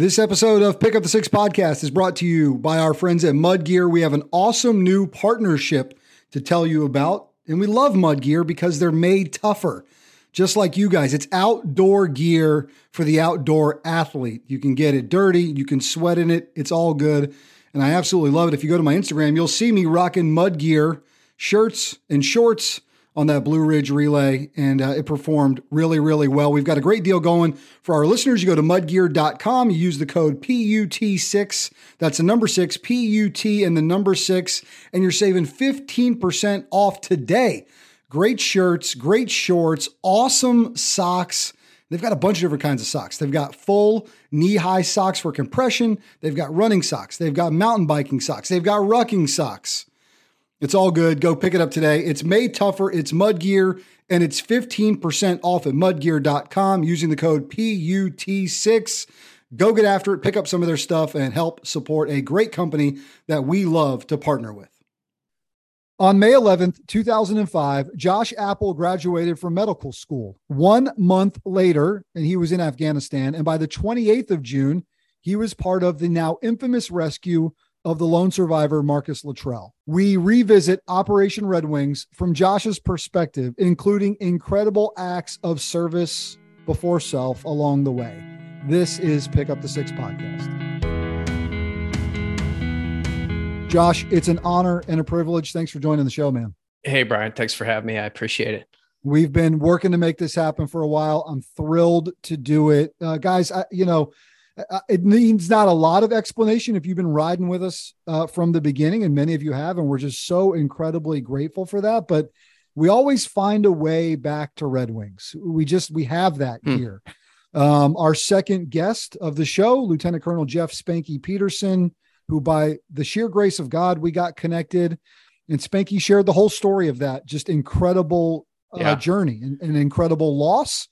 This episode of Pick Up the Six podcast is brought to you by our friends at Mud Gear. We have an awesome new partnership to tell you about, and we love Mud Gear because they're made tougher. Just like you guys, it's outdoor gear for the outdoor athlete. You can get it dirty, you can sweat in it, it's all good. And I absolutely love it. If you go to my Instagram, you'll see me rocking Mud Gear shirts and shorts on that Blue Ridge relay, and uh, it performed really, really well. We've got a great deal going for our listeners. You go to mudgear.com, you use the code PUT6, that's the number six, PUT and the number six, and you're saving 15% off today. Great shirts, great shorts, awesome socks. They've got a bunch of different kinds of socks. They've got full knee high socks for compression. They've got running socks. They've got mountain biking socks. They've got rucking socks. It's all good. Go pick it up today. It's made tougher. It's Mud Gear, and it's 15% off at mudgear.com using the code PUT6. Go get after it, pick up some of their stuff, and help support a great company that we love to partner with. On May 11th, 2005, Josh Appel graduated from medical school. One month later, and he was in Afghanistan. And by the 28th of June, he was part of the now infamous rescue of the lone survivor, Marcus Luttrell. We revisit Operation Red Wings from Josh's perspective, including incredible acts of service before self along the way. This is Pick Up the Six podcast. Josh, it's an honor and a privilege. Thanks for joining the show, man. Hey, Brian. Thanks for having me. I appreciate it. We've been working to make this happen for a while. I'm thrilled to do it. Uh, guys, I, you know, uh, it needs not a lot of explanation if you've been riding with us uh, from the beginning, and many of you have, and we're just so incredibly grateful for that. But we always find a way back to Red Wings. We just we have that hmm. here. Um, our second guest of the show, Lieutenant Colonel Jeff Spanky Peterson, who by the sheer grace of God we got connected, and Spanky shared the whole story of that just incredible uh, yeah. journey and an incredible loss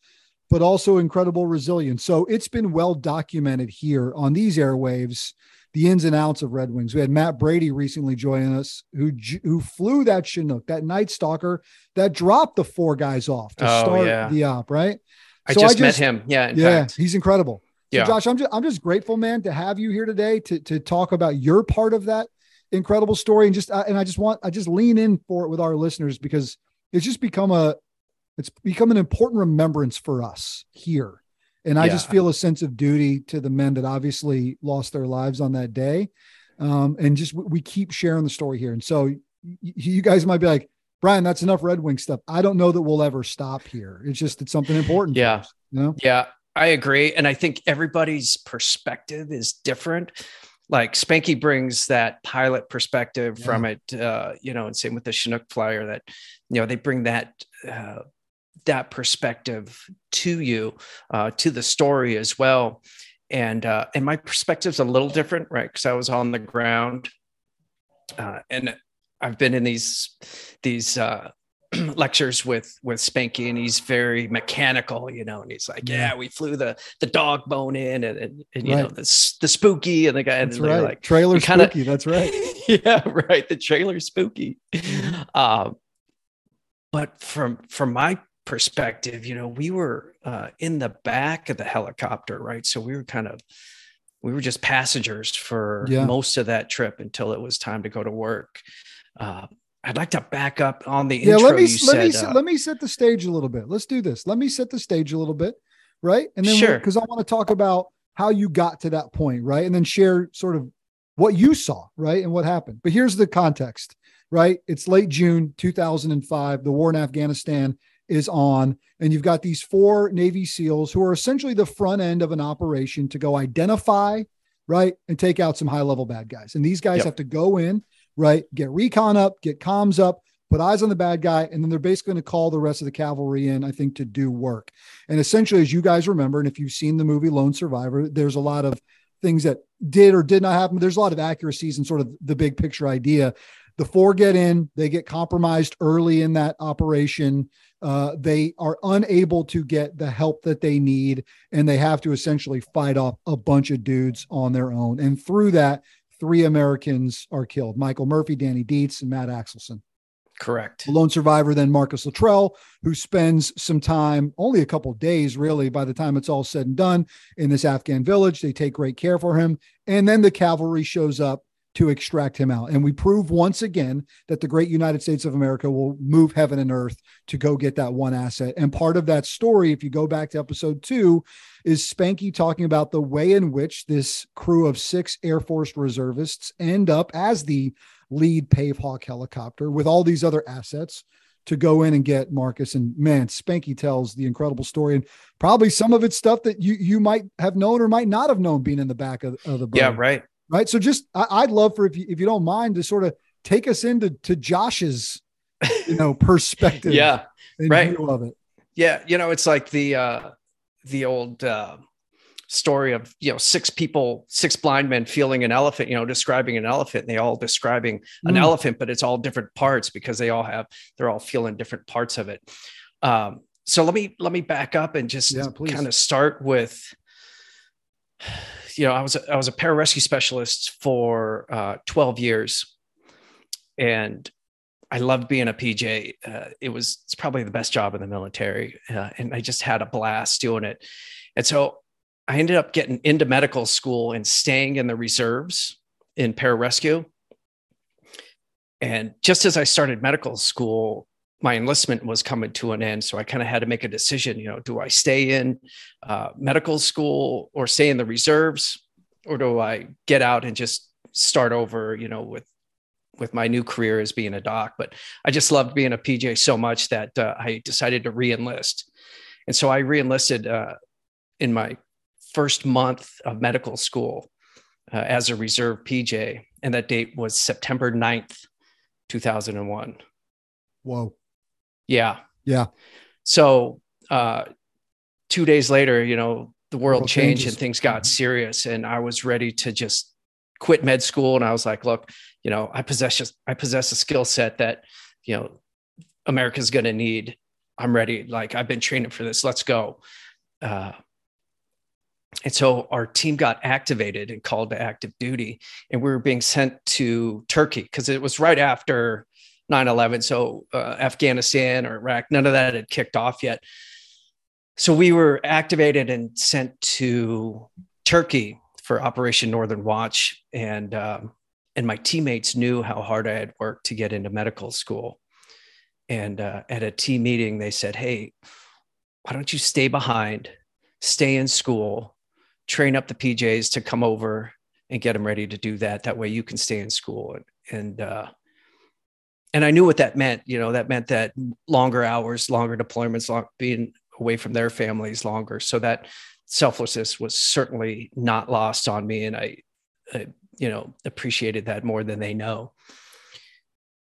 but also incredible resilience. So it's been well documented here on these airwaves, the ins and outs of Red Wings. We had Matt Brady recently join us, who who flew that Chinook, that Night Stalker, that dropped the four guys off to oh, start yeah. the op. Right. I, so just, I just met him. Yeah. yeah. Fact. He's incredible. So yeah. Josh, I'm just I'm just grateful, man, to have you here today to to talk about your part of that incredible story and just uh, and I just want I just lean in for it with our listeners because it's just become a it's become an important remembrance for us here. And I yeah. just feel a sense of duty to the men that obviously lost their lives on that day. Um, and just we keep sharing the story here. And so you guys might be like, Brian, that's enough Red Wing stuff. I don't know that we'll ever stop here. It's just it's something important. Yeah. Us, you know? Yeah. I agree. And I think everybody's perspective is different. Like Spanky brings that pilot perspective yeah. from it, uh, you know, and same with the Chinook flyer that, you know, they bring that uh, that perspective to you, uh, to the story as well. And uh, and my perspective's a little different, right? Because I was on the ground, uh, and I've been in these these uh, lectures with with Spanky, and he's very mechanical, you know. And he's like, "Yeah, we flew the the dog bone in, and, and, and you right. know the the spooky, and the guy, that's and right. like trailer kinda, spooky. That's right. yeah, right. The trailer spooky. Mm-hmm. Uh, but from from my perspective, you know, we were uh, in the back of the helicopter, right? So we were kind of we were just passengers for yeah. most of that trip until it was time to go to work. Uh, I'd like to back up on the yeah. let me let said, me uh, let me set the stage a little bit. Let's do this. Let me set the stage a little bit, right? And then sure, because I want to talk about how you got to that point, right? And then share sort of what you saw, right, and what happened. But here's the context, right? It's late June 2005. The war in Afghanistan is on. And you've got these four Navy SEALs who are essentially the front end of an operation to go identify, right, and take out some high level bad guys. And these guys yep. have to go in, right, get recon up, get comms up, put eyes on the bad guy, and then they're basically going to call the rest of the cavalry in, I think, to do work. And essentially, as you guys remember, and if you've seen the movie Lone Survivor, there's a lot of things that did or did not happen. There's a lot of accuracies and sort of the big picture idea. The four get in, they get compromised early in that operation. Uh, they are unable to get the help that they need, and they have to essentially fight off a bunch of dudes on their own. And through that, three Americans are killed Michael Murphy, Danny Dietz, and Matt Axelson. Correct. The lone survivor, then Marcus Luttrell, who spends some time, only a couple days really, by the time it's all said and done, in this Afghan village. They take great care for him. And then the cavalry shows up to extract him out. And we prove once again that the great United States of America will move heaven and earth to go get that one asset. And part of that story, if you go back to episode two, is Spanky talking about the way in which this crew of six Air Force reservists end up as the lead Pave Hawk helicopter with all these other assets to go in and get Marcus. And man, Spanky tells the incredible story, and probably some of it's stuff that you you might have known or might not have known being in the back of, of the boat. Yeah, right right? So just I, would love for if you if you don't mind to sort of take us into to Josh's you know perspective. yeah, right. Of it. Yeah, you know, it's like the uh the old uh story of you know six people six blind men feeling an elephant you know describing an elephant and they all describing an mm. elephant but it's all different parts because they all have they're all feeling different parts of it um so let me let me back up and just yeah, kind of start with you know, I was I was a pararescue specialist for uh, 12 years, and I loved being a PJ. Uh, it was it's probably the best job in the military, uh, and I just had a blast doing it. And so I ended up getting into medical school and staying in the reserves in pararescue. And just as I started medical school, my enlistment was coming to an end. So I kind of had to make a decision, you know, do I stay in uh, medical school or stay in the reserves or do I get out and just start over, you know, with, with my new career as being a doc, but I just loved being a PJ so much that uh, I decided to re-enlist. And so I re-enlisted uh, in my first month of medical school uh, as a reserve PJ. And that date was September 9th, 2001. Whoa. Yeah. Yeah. So uh, two days later, you know, the world, world changed changes. and things got mm-hmm. serious, and I was ready to just quit med school. And I was like, look, you know, I possess just, I possess a skill set that, you know, America's going to need. I'm ready. Like I've been training for this. Let's go. Uh, and so our team got activated and called to active duty, and we were being sent to Turkey because it was right after 9-11 so uh, afghanistan or iraq none of that had kicked off yet. So we were activated and sent to turkey for operation northern watch and um, and my teammates knew how hard i had worked to get into medical school. And uh, at a team meeting they said hey why don't you stay behind stay in school train up the pjs to come over and get them ready to do that. That way you can stay in school. And, and uh, and I knew what that meant. You know, that meant that longer hours, longer deployments, long, being away from their families longer. So that selflessness was certainly not lost on me, and I, I you know, appreciated that more than they know.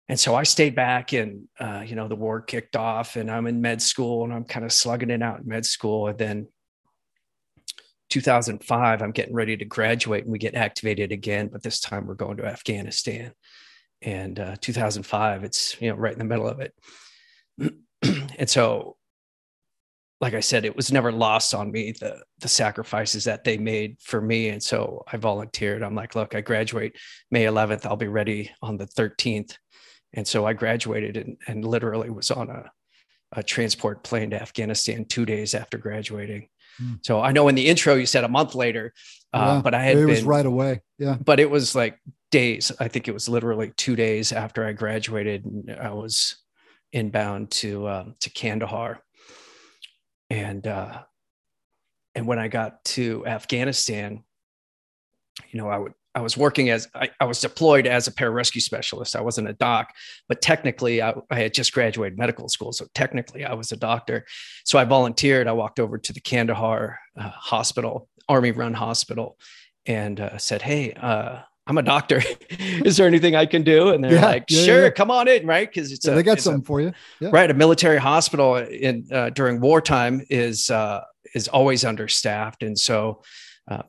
And so I stayed back, and uh, you know, the war kicked off, and I'm in med school, and I'm kind of slugging it out in med school, and then 2005, I'm getting ready to graduate, and we get activated again, but this time we're going to Afghanistan and uh, 2005 it's you know right in the middle of it. And so like i said it was never lost on me the the sacrifices that they made for me. And so i volunteered. I'm like look i graduate may 11th i'll be ready on the 13th and so i graduated and, and literally was on a, a transport plane to afghanistan two days after graduating. Mm. so i know in the intro you said a month later uh, but i had it been, was right away. Yeah. But it was like days. I think it was literally two days after I graduated, I was inbound to um, to Kandahar, and uh, and when I got to Afghanistan, you know, I would I was working as I, I, was deployed as a pararescue specialist. I wasn't a doc, but technically I, I, had just graduated medical school. So technically I was a doctor. So I volunteered. I walked over to the Kandahar uh, hospital, army run hospital, and uh, said, Hey, uh, I'm a doctor. Is there anything I can do? And they're yeah, like, yeah, sure, yeah. come on in, right? Because it's a, they got something a, for you, right? A military hospital in uh, during wartime is uh, is always understaffed, and so uh,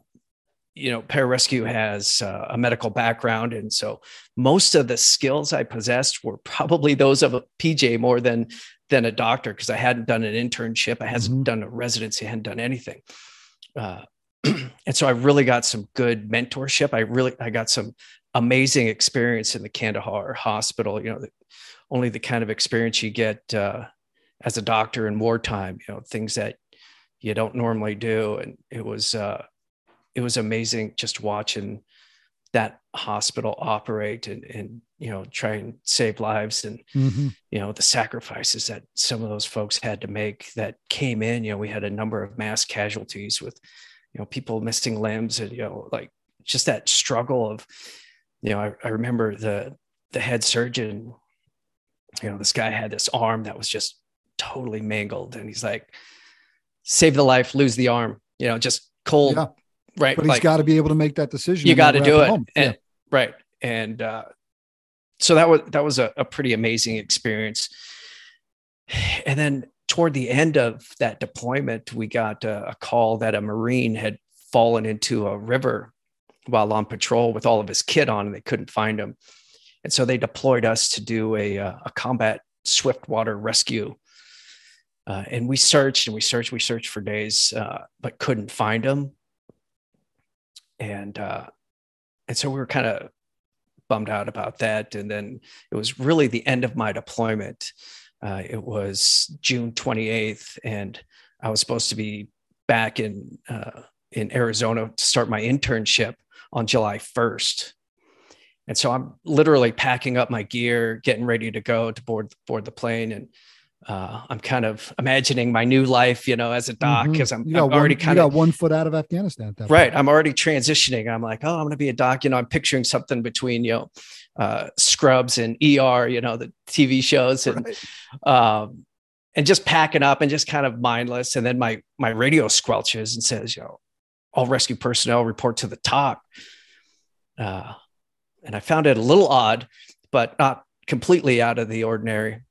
you know, pararescue has uh, a medical background, and so most of the skills I possessed were probably those of a PJ more than than a doctor because I hadn't done an internship, I hadn't mm-hmm. done a residency, I hadn't done anything. Uh, and so I really got some good mentorship. I really I got some amazing experience in the Kandahar hospital. You know, the, only the kind of experience you get uh, as a doctor in wartime. You know, things that you don't normally do, and it was uh, it was amazing just watching that hospital operate and, and you know try and save lives and mm-hmm. you know the sacrifices that some of those folks had to make that came in you know we had a number of mass casualties with you know people missing limbs and you know like just that struggle of you know I, I remember the the head surgeon you know this guy had this arm that was just totally mangled and he's like save the life lose the arm you know just cold yeah. right but he's like, got to be able to make that decision you got to do it. and, yeah. right. And uh, so that was that was a, a pretty amazing experience. And then toward the end of that deployment we got a, a call that a marine had fallen into a river while on patrol with all of his kit on and they couldn't find him and so they deployed us to do a, uh, a combat swift water rescue uh, and we searched and we searched we searched for days uh, but couldn't find him and uh, and so we were kind of bummed out about that. And then it was really the end of my deployment. Uh, it was June 28th, and I was supposed to be back in uh, in Arizona to start my internship on July 1st. And so I'm literally packing up my gear, getting ready to go to board board the plane, and uh, I'm kind of imagining my new life, you know, as a doc, because mm-hmm. I'm, I'm already kind of got one foot out of Afghanistan. right. Point. I'm already transitioning. I'm like, oh, I'm going to be a doc. You know, I'm picturing something between, you know, uh, Scrubs and ER, you know, the TV shows and, right. um, and just packing up and just kind of mindless. And then my, my radio squelches and says, you know, all rescue personnel report to the top. Uh, and I found it a little odd, but not completely out of the ordinary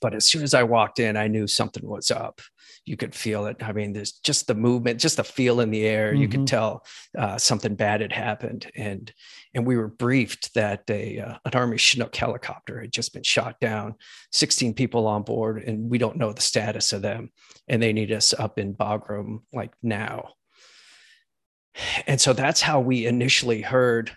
but as soon as I walked in, I knew something was up. You could feel it. I mean, there's just the movement, just the feel in the air. Mm-hmm. You could mm-hmm. tell uh, something bad had happened, and and we were briefed that a uh, an Army Chinook helicopter had just been shot down. Sixteen people on board, and we don't know the status of them, and they need us up in Bagram like now. And so that's how we initially heard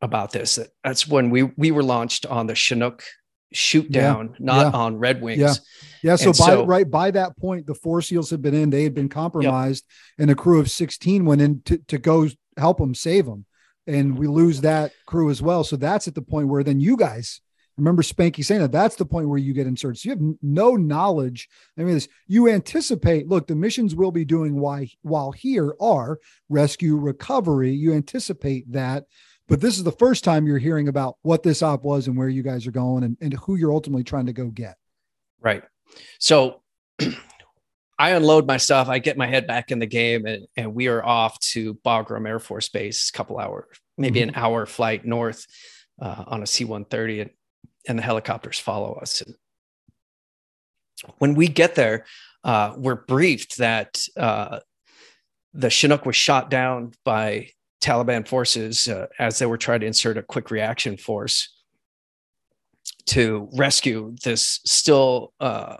about this. That's when we we were launched on the Chinook shoot down, yeah, not yeah. on Red Wings. Yeah. Yeah. So by so, right by that point, the four SEALs had been in, they had been compromised, yep. and a crew of 16 went in to, to go help them, save them. And we lose that crew as well. So that's at the point where then you guys remember Spanky saying that that's the point where you get inserted. So you have no knowledge. I mean, this you anticipate, look, the missions we'll be doing why while here are rescue recovery. You anticipate that but this is the first time you're hearing about what this op was and where you guys are going and, and who you're ultimately trying to go get. Right. So I unload my stuff. I get my head back in the game, and, and we are off to Bagram Air Force Base, a couple hours, maybe mm-hmm. an hour flight north uh, on a C 130, and, and the helicopters follow us. And when we get there, uh, we're briefed that uh, the Chinook was shot down by Taliban forces uh, as they were trying to insert a quick reaction force to rescue this still uh,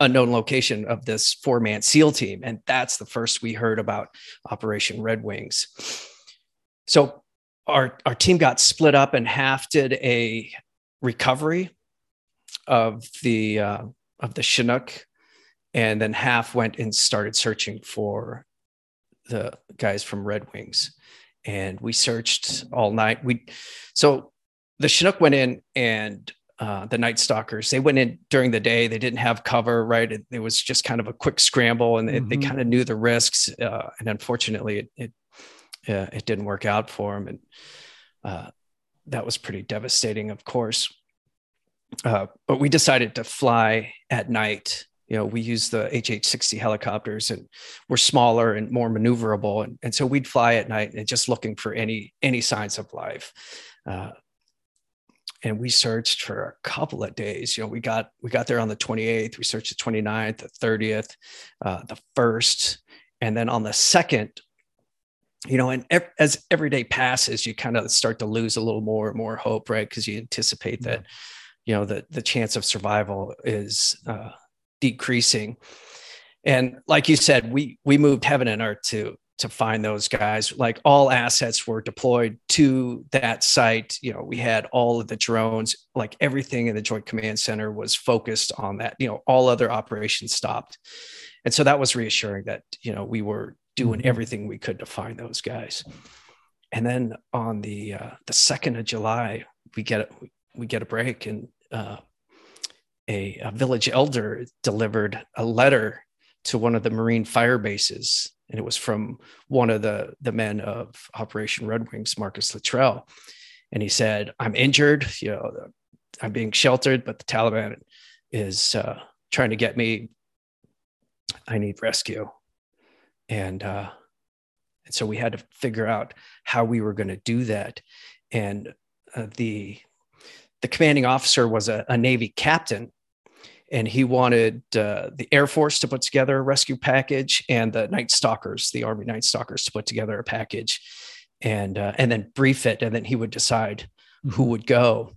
unknown location of this four man SEAL team. And that's the first we heard about Operation Red Wings. So our, our team got split up and half did a recovery of the uh, of the Chinook, and then half went and started searching for the guys from Red Wings, and we searched all night. We so the Chinook went in and uh, the Night Stalkers they went in during the day. They didn't have cover, right? It, it was just kind of a quick scramble, and mm-hmm. they, they kind of knew the risks. Uh, and unfortunately, it it, uh, it didn't work out for them, and uh, that was pretty devastating, of course. Uh, but we decided to fly at night you know, we use the HH60 helicopters and we're smaller and more maneuverable. And, and so we'd fly at night and just looking for any, any signs of life. Uh, and we searched for a couple of days. You know, we got, we got there on the 28th, we searched the 29th, the 30th, uh, the first, and then on the second, you know, and ev- as every day passes, you kind of start to lose a little more and more hope, right? Because you anticipate that, you know, the the chance of survival is uh, decreasing. And like you said, we we moved heaven and earth to to find those guys. Like all assets were deployed to that site. You know, we had all of the drones, like everything in the Joint Command Center was focused on that. You know, all other operations stopped. And so that was reassuring that, you know, we were doing mm-hmm. everything we could to find those guys. And then on the uh, the second of July, we get we get a break, and uh, a, a village elder delivered a letter to one of the Marine fire bases and it was from one of the the men of Operation Red Wings, Marcus Luttrell, and he said, "I'm injured. You know, I'm being sheltered, but the Taliban is uh, trying to get me. I need rescue." And uh, and so we had to figure out how we were going to do that, and uh, the the commanding officer was a, a Navy captain and he wanted uh, the Air Force to put together a rescue package and the Night Stalkers, the Army Night Stalkers, to put together a package, and uh, and then brief it, and then he would decide who mm-hmm. would go.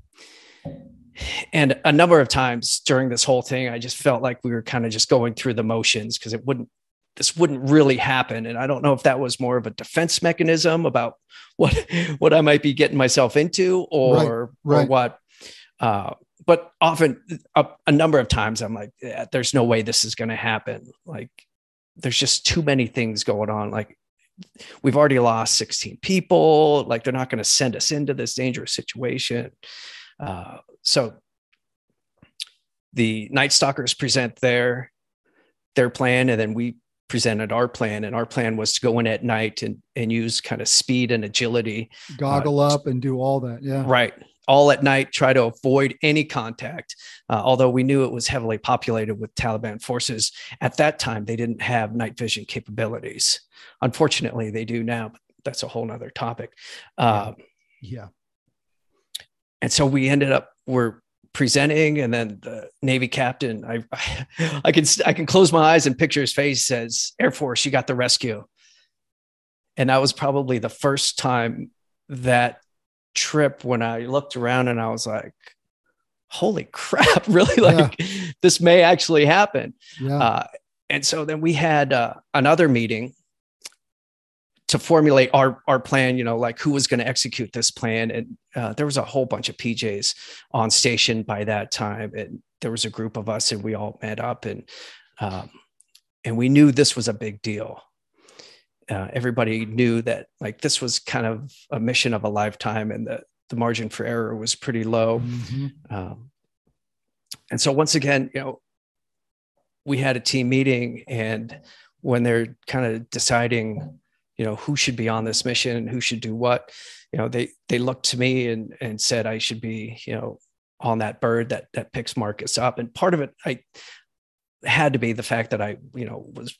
And a number of times during this whole thing, I just felt like we were kind of just going through the motions because it wouldn't this wouldn't really happen and i don't know if that was more of a defense mechanism about what what i might be getting myself into or right, right. or what uh, but often a, a, number of times i'm like yeah, there's no way this is going to happen. Like there's just too many things going on. Like we've already lost 16 people. Like they're not going to send us into this dangerous situation. Uh, so the night stalkers present their their plan and then we presented our plan and our plan was to go in at night and and use kind of speed and agility goggle uh, up and do all that yeah. Right all at night, try to avoid any contact. Uh, although we knew it was heavily populated with Taliban forces at that time, they didn't have night vision capabilities. Unfortunately, they do now, but that's a whole nother topic. Uh, yeah. And so we ended up, we're presenting and then the navy captain I, I can i can close my eyes and picture his face says air force you got the rescue and that was probably the first time that trip when I looked around and I was like, holy crap, really? Like yeah. this may actually happen. Yeah. Uh, and so then we had uh, another meeting to formulate our our plan. You know, like who was going to execute this plan, and uh, there was a whole bunch of PJs on station by that time, and there was a group of us, and we all met up, and um, and we knew this was a big deal uh, everybody knew that like this was kind of a mission of a lifetime and the, the margin for error was pretty low. Mm-hmm. Um, and so once again, you know, we had a team meeting and when they're kind of deciding, you know, who should be on this mission and who should do what, you know, they, they looked to me and, and said, I should be, you know, on that bird that, that picks Marcus up. And part of it, I had to be the fact that I, you know, was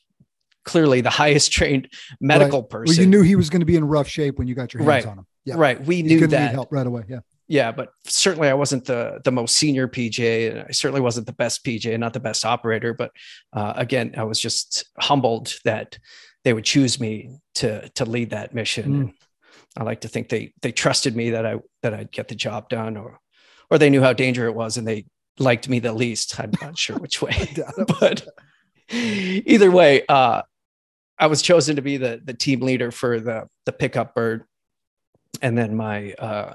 clearly the highest trained medical right. person. Well, you knew he was going to be in rough shape when you got your hands right. on him. Yeah. Right. We knew that help right away. Yeah. Yeah, but certainly I wasn't the the most senior PJ, and I certainly wasn't the best PJ, not the best operator. But uh, again, I was just humbled that they would choose me to to lead that mission. Mm. I like to think they they trusted me that I that I'd get the job done, or or they knew how dangerous it was, and they liked me the least. I'm not sure which way, but either way, uh, I was chosen to be the the team leader for the the pickup bird, and then my uh,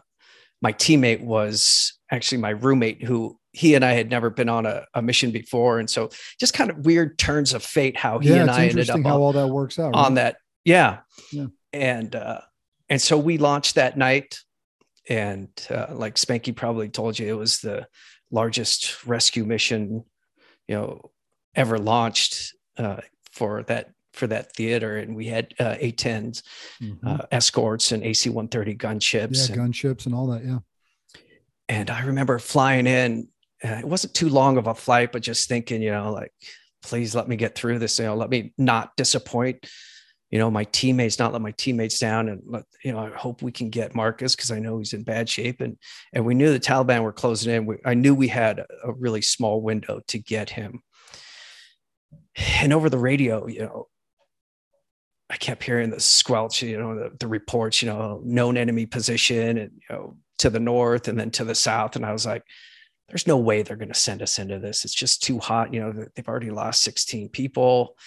my teammate was actually my roommate who he and I had never been on a, a mission before, and so just kind of weird turns of fate how he yeah, and I ended up how on, all that works out right? on that. Yeah, yeah, and uh, and so we launched that night, and uh, like Spanky probably told you, it was the largest rescue mission, you know, ever launched uh, for that for that theater, and we had uh, A10s, mm-hmm. uh, escorts, and AC-130 gunships. Yeah, and, gunships and all that. Yeah. And I remember flying in. Uh, it wasn't too long of a flight, but just thinking, you know, like, please let me get through this. You know, let me not disappoint. You know, my teammates, not let my teammates down, and let you know. I hope we can get Marcus because I know he's in bad shape, and and we knew the Taliban were closing in. We, I knew we had a really small window to get him and over the radio, you know, I kept hearing the squelch, you know, the, the, reports, you know, known enemy position and, you know, to the north and then to the south. And I was like, there's no way they're going to send us into this. It's just too hot. You know, they've already lost 16 people.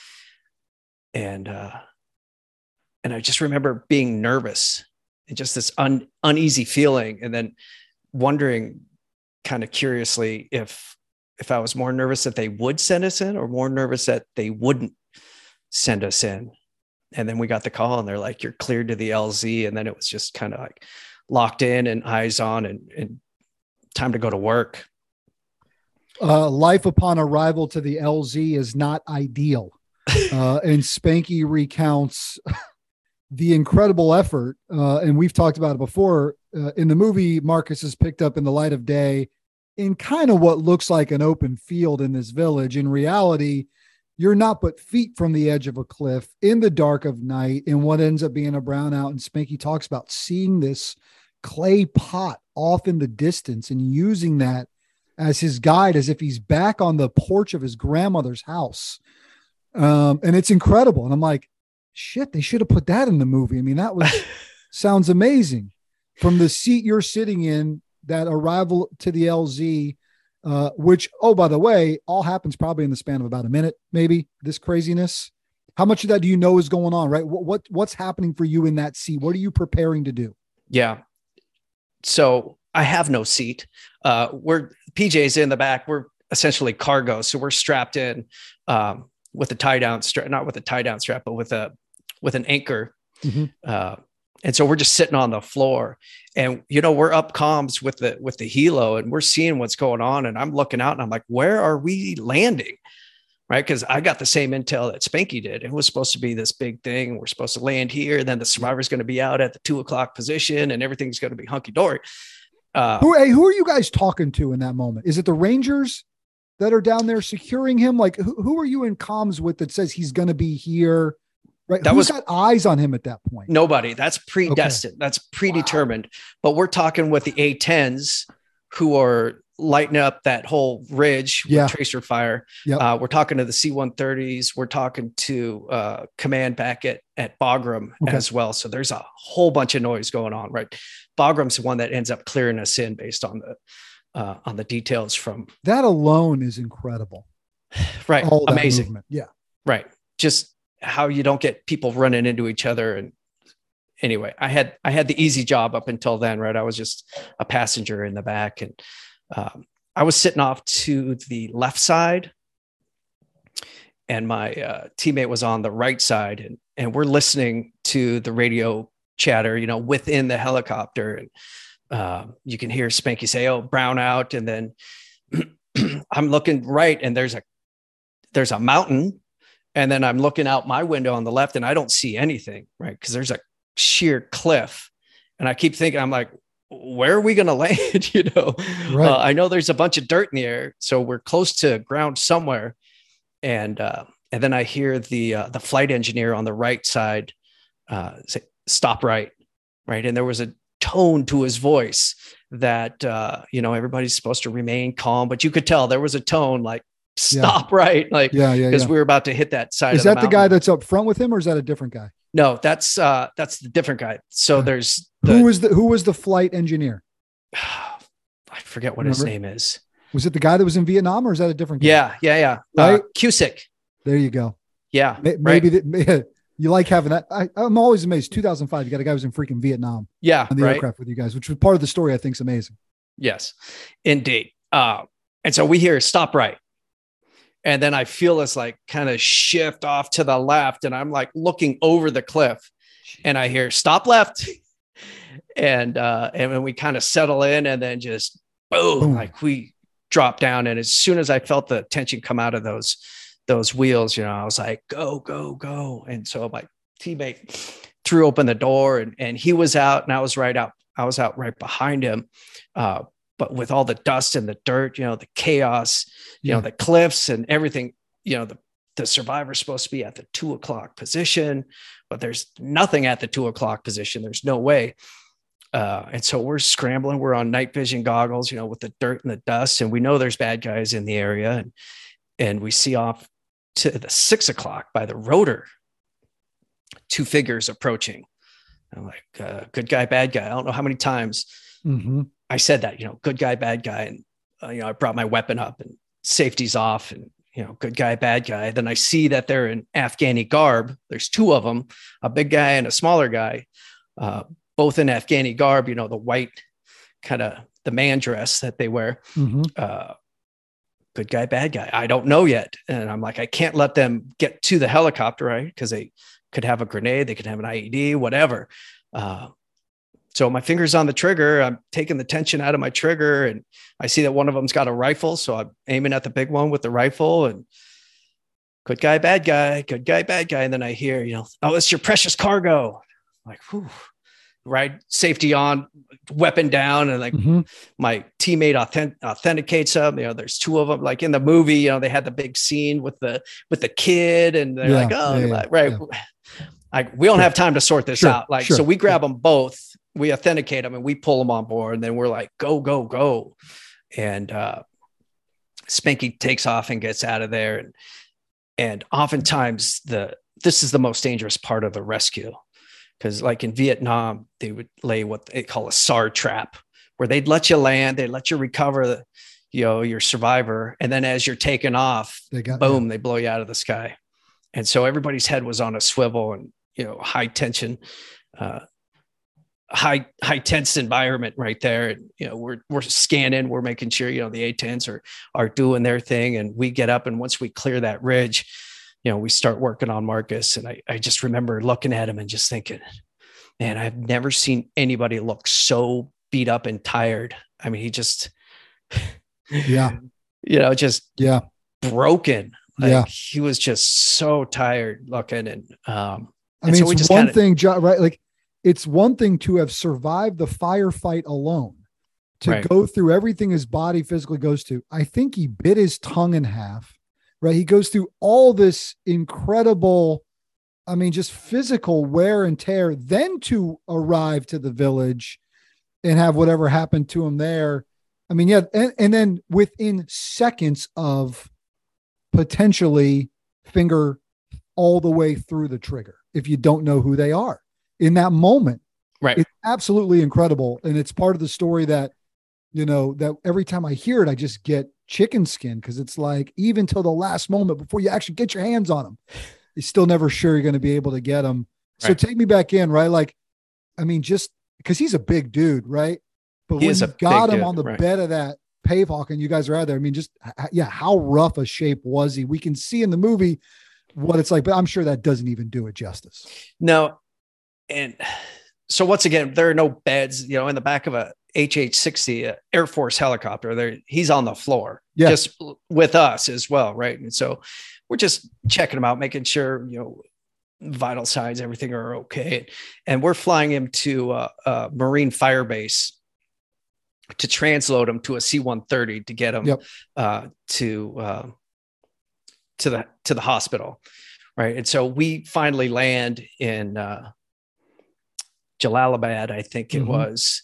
And, uh, and I just remember being nervous and just this un, uneasy feeling, and then wondering, kind of curiously, if if I was more nervous that they would send us in, or more nervous that they wouldn't send us in. And then we got the call, and they're like, "You're cleared to the LZ," and then it was just kind of like locked in and eyes on, and, and time to go to work. Uh, life upon arrival to the LZ is not ideal. Uh, and Spanky recounts the incredible effort. Uh, and we've talked about it before. Uh, in the movie, Marcus is picked up in the light of day in kind of what looks like an open field in this village. In reality, you're not but feet from the edge of a cliff in the dark of night in what ends up being a brownout. And Spanky talks about seeing this clay pot off in the distance and using that as his guide, as if he's back on the porch of his grandmother's house. Um, and it's incredible. And I'm like, shit, they should have put that in the movie. I mean, that was sounds amazing. From the seat you're sitting in, that arrival to the LZ, uh, which, oh, by the way, all happens probably in the span of about a minute, maybe this craziness. How much of that do you know is going on, right? What, what what's happening for you in that seat? What are you preparing to do? Yeah. So I have no seat. Uh, we're PJ's in the back. We're essentially cargo, so we're strapped in um, with a tie down strap, not with a tie down strap, but with a with an anchor. Mm-hmm. Uh, and so we're just sitting on the floor, and you know we're up comms with the with the helo, and we're seeing what's going on. And I'm looking out, and I'm like, where are we landing? right? Because I got the same intel that Spanky did. It was supposed to be this big thing. We're supposed to land here. Then the survivor's going to be out at the two o'clock position and everything's going to be hunky dory. Uh, who, hey, who are you guys talking to in that moment? Is it the Rangers that are down there securing him? Like, who, who are you in comms with that says he's going to be here? Right. That Who's was got eyes on him at that point. Nobody. That's predestined. Okay. That's predetermined. Wow. But we're talking with the A10s who are lighting up that whole ridge with tracer fire. Yep. Uh, we're talking to the C-130s. We're talking to uh, command back at, at Bagram okay. as well. So there's a whole bunch of noise going on, right? Bagram's the one that ends up clearing us in based on the uh, on the details from that alone is incredible. Right. Amazing. Movement. Yeah. Right. Just how you don't get people running into each other. And anyway, I had I had the easy job up until then, right? I was just a passenger in the back, and um, I was sitting off to the left side, and my uh, teammate was on the right side, and and we're listening to the radio chatter, you know, within the helicopter, and uh, you can hear Spanky say, "Oh, brown out," and then I'm looking right, and there's a there's a mountain and then I'm looking out my window on the left and I don't see anything, right? Because there's a sheer cliff. And I keep thinking, I'm like, where are we going to land? you know, right. uh, I know there's a bunch of dirt in the air, so we're close to ground somewhere. And uh, and then I hear the uh, the flight engineer on the right side uh, say, "Stop right," right, and there was a tone to his voice that uh, you know everybody's supposed to remain calm, but you could tell there was a tone like "Stop yeah. right," like yeah, yeah, because yeah. we were about to hit that side. Is that the, the guy that's up front with him, or is that a different guy? No, that's uh that's the different guy. So there's the, who was the who was the flight engineer? I forget what Remember? his name is. Was it the guy that was in Vietnam or is that a different guy? Yeah, yeah, yeah. Uh, right? Uh, Cusick. There you go. Yeah. Maybe right. that, you like having that. I, am always amazed. 2005, you got a guy who was in freaking Vietnam. Yeah. On the right. aircraft with you guys, which was part of the story I think is amazing. Yes, indeed. Uh, and so we hear stop right and then I feel this like kind of shift off to the left, and I'm like looking over the cliff, and I hear stop left, and uh, and when we kind of settle in, and then just boom, boom, like we drop down, and as soon as I felt the tension come out of those those wheels, you know, I was like, go, go, go, and so my teammate threw open the door, and and he was out, and I was right out, I was out right behind him. Uh, but with all the dust and the dirt, you know, the chaos, you yeah. know, the cliffs and everything, you know, the, the survivor's supposed to be at the two o'clock position, but there's nothing at the two o'clock position. There's no way. Uh, and so we're scrambling. We're on night vision goggles, you know, with the dirt and the dust, and we know there's bad guys in the area. And, and we see off to the six o'clock by the rotor, two figures approaching. I'm like, uh, good guy, bad guy. I don't know how many times mm-hmm. I said that, you know, good guy, bad guy. And, uh, you know, I brought my weapon up and safety's off and, you know, good guy, bad guy. Then I see that they're in Afghani garb. There's two of them, a big guy and a smaller guy, uh, both in Afghani garb. You know, the white kind of the man dress that they wear. Mhm. Uh, good guy, bad guy. I don't know yet, and I'm like, I can't let them get to the helicopter, right? Because they could have a grenade, they could have an IED, whatever. Uh, so my fingers on the trigger. I'm taking the tension out of my trigger, and I see that one of them's got a rifle. So I'm aiming at the big one with the rifle, and good guy, bad guy, good guy, bad guy. And then I hear, you know, oh, it's your precious cargo. Like, whew. right, safety on, weapon down, and like Mhm. my teammate authentic, authenticates them. You know, there's two of them. Like in the movie, you know, they had the big scene with the with the kid, and they're Yeah, like, oh, yeah, yeah, right. Like we don't have time to sort this Sure, out. Like sure, so, we grab them both, we authenticate them, and we pull them on board, and then we're like, go, go, go, and uh, Spanky takes off and gets out of there, and and oftentimes the this is the most dangerous part of the rescue. Because like in Vietnam, they would lay what they call a SAR trap, where they'd let you land, they'd let you recover the, you know, your survivor. And then as you're taking off, They got boom, they blow you out of the sky. And so everybody's head was on a swivel and, you know, high tension, uh, high, high tense environment right there. And, you know, we're, we're scanning, we're making sure, you know, the A10s are, are doing their thing. And we get up and once we clear that ridge, you know, we start working on Marcus. And I, I just remember looking at him and just thinking, man, I've never seen anybody look so beat up and tired. I mean, he just, Yeah. you know, just Yeah. broken. Like, Yeah. He was just so tired looking. And, um, I mean, so it's just one kinda- thing, right? Like, it's one thing to have survived the firefight alone, to Right. go through everything his body physically goes to. I think he bit his tongue in half, right? He goes through all this incredible, I mean, just physical wear and tear, then to arrive to the village and have whatever happened to him there. I mean, yeah, and, and then within seconds of potentially finger all the way through the trigger if you don't know who they are in that moment. right. It's absolutely incredible. And it's part of the story that, you know, that every time I hear it, I just get chicken skin because it's like even till the last moment before you actually get your hands on them, you're still never sure you're going to be able to get them. So Right. take me back in, right? Like, I mean, just because he's a big dude, right? But He when you got him dude, on the right. bed of that pavehawk and you guys are out there, I mean, just yeah, how rough a shape was he? We can see in the movie what it's like, but I'm sure that doesn't even do it justice. No. And so once again, there are no beds, you know, in the back of a HH-60 uh, Air Force helicopter. There, he's on the floor, Yeah. just with us as well, right? And so we're just checking him out, making sure you know vital signs, everything are okay, and we're flying him to uh, a Marine Fire Base to transload him to a C-130 to get him Yep. uh, to uh, to the to the hospital, right? And so we finally land in uh, Jalalabad, I think it Mhm. was,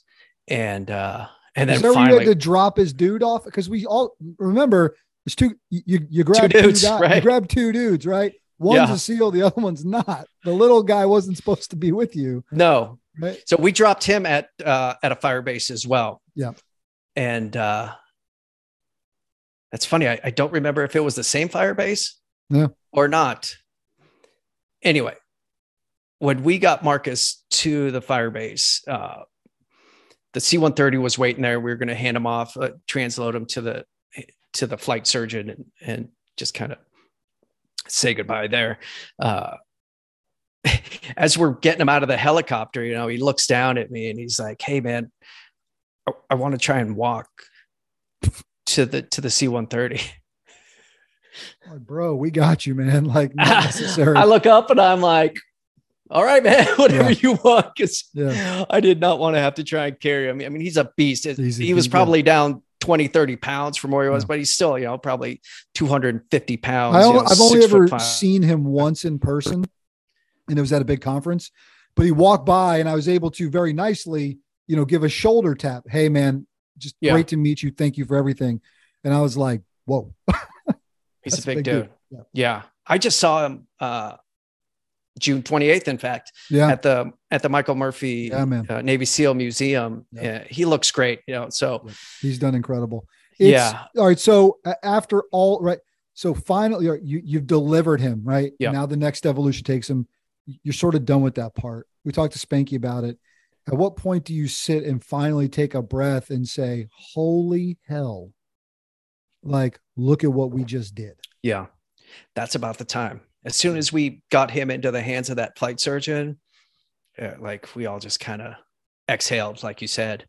and uh, and then Is that where you finally, had to drop his dude off? Because we all remember there's two. You you, you grab two dudes, guys- You right. grab two dudes, right? One's Yeah. a seal, the other one's not. The little guy wasn't supposed to be with you, no, right? so we dropped him at uh, at a fire base as well. Yeah. and uh, that's funny. I, I don't remember if it was the same fire base, Yeah. or not. Anyway, when we got Marcus to the Firebase, uh, the C-130 was waiting there. We were going to hand him off, uh, transload him to the to the flight surgeon, and, and just kind of say goodbye there. Uh, as we're getting him out of the helicopter, you know, he looks down at me and he's like, "Hey, man, I, I want to try and walk to the to the C-130." Like, bro, we got you, man. Like. I look up and I'm like, "All right, man, whatever Yeah. you want." Because Yeah. I did not want to have to try and carry him. I mean, he's a beast. He's a he was beast, yeah. probably down 20, 30 pounds from where he was, Yeah. but he's still, you know, probably 250 pounds. I, you know, I've only ever five. seen him once in person, and it was at a big conference. But he walked by, and I was able to very nicely, you know, give a shoulder tap. Hey, man, just Yeah. great to meet you. Thank you for everything. And I was like, whoa, He's a big, dude. Yeah. Yeah. I just saw him uh, June 28th, in fact, yeah, at the at the Michael Murphy yeah, uh, Navy SEAL Museum. Yeah. Yeah, he looks great, you know. So he's done incredible. It's, Yeah. All right. So after all, right, So finally, you you've delivered him, right? Yeah. Now the next evolution takes him. You're sort of done with that part. We talked to Spanky about it. At what point do you sit and finally take a breath and say, "Holy hell!" Like, look at what we just did. Yeah, that's about the time. As soon as we got him into the hands of that flight surgeon, uh, like we all just kind of exhaled, like you said,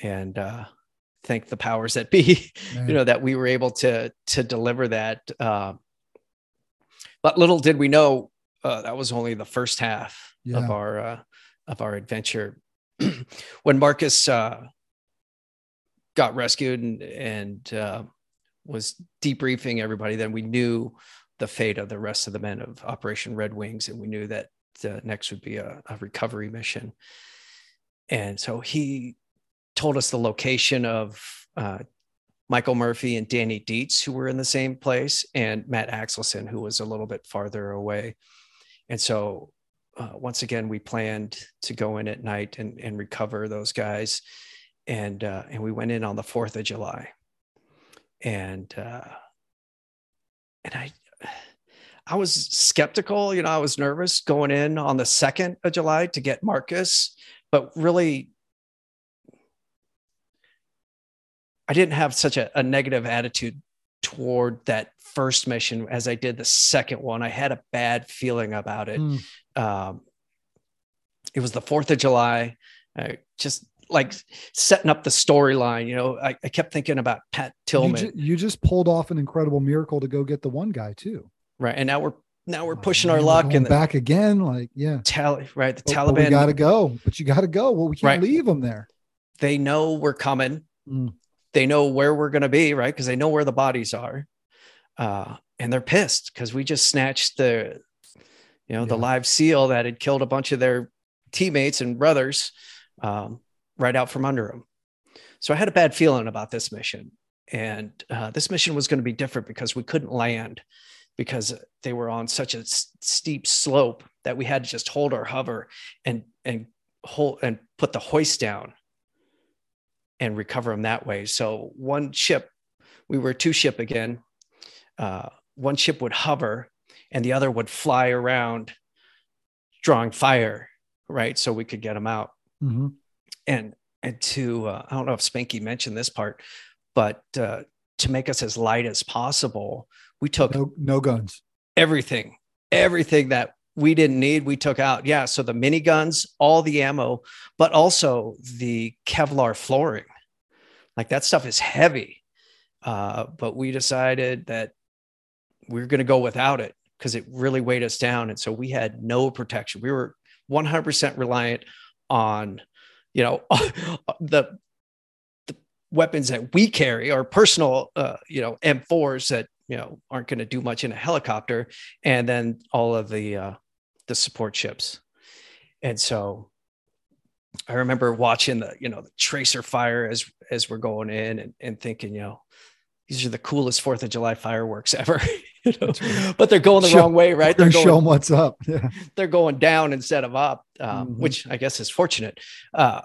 and uh, thank the powers that be, Man. you know, that we were able to to deliver that. Uh, but little did we know uh, that was only the first half Yeah. of our uh, of our adventure. when Marcus uh, got rescued and and uh, was debriefing everybody, then we knew the fate of the rest of the men of Operation Red Wings, and we knew that uh, next would be a, a recovery mission. And so he told us the location of uh, Michael Murphy and Danny Dietz, who were in the same place, and Matt Axelson, who was a little bit farther away. And so, uh, once again, we planned to go in at night and, and recover those guys. And, uh, and we went in on the 4th of July. And, uh, and I, I was skeptical, you know, I was nervous going in on the 2nd of July to get Marcus, but really I didn't have such a, a, negative attitude toward that first mission as I did the second one. I had a bad feeling about it. Mm. Um, it was the 4th of July. I just like setting up the storyline. You know, I, I, kept thinking about Pat Tillman. You, ju- you, just pulled off an incredible miracle to go get the one guy too. Right. And now we're, now we're Oh, pushing man, our luck and back again. Like, yeah, Tally, right. The Taliban, but we got to go, but you got to go. Well, we can't Right. leave them there. they know we're coming. Mm. They know where we're going to be, right? Because they know where the bodies are. Uh, and they're pissed because we just snatched the, you know, the live seal that had killed a bunch of their teammates and brothers um, right out from under them. So I had a bad feeling about this mission. And uh, this mission was going to be different because we couldn't land because they were on such a steep slope that we had to just hold our hover and and hold and put the hoist down and recover them that way. So one ship, we were two ship again. Uh, one ship would hover, and the other would fly around, drawing fire, right? So we could get them out. hmm And and to uh, I don't know if Spanky mentioned this part, but uh, to make us as light as possible, we took No, no guns. everything, everything that we didn't need, we took out. Yeah. So the miniguns, all the ammo, but also the Kevlar flooring. Like that stuff is heavy. Uh, but we decided that we are going to go without it because it really weighed us down. And so we had no protection. We were 100% reliant on, you know, the, the weapons that we carry, our personal, uh, you know, M4s that you know aren't going to do much in a helicopter and then all of the uh the support ships and so i remember watching the you know the tracer fire as as we're going in and, and thinking you know these are the coolest fourth of july fireworks ever you know right. but they're going the Show- wrong way right They're show going them what's up. Yeah. they're going down instead of up, um, Mhm. which I guess is fortunate. Uh,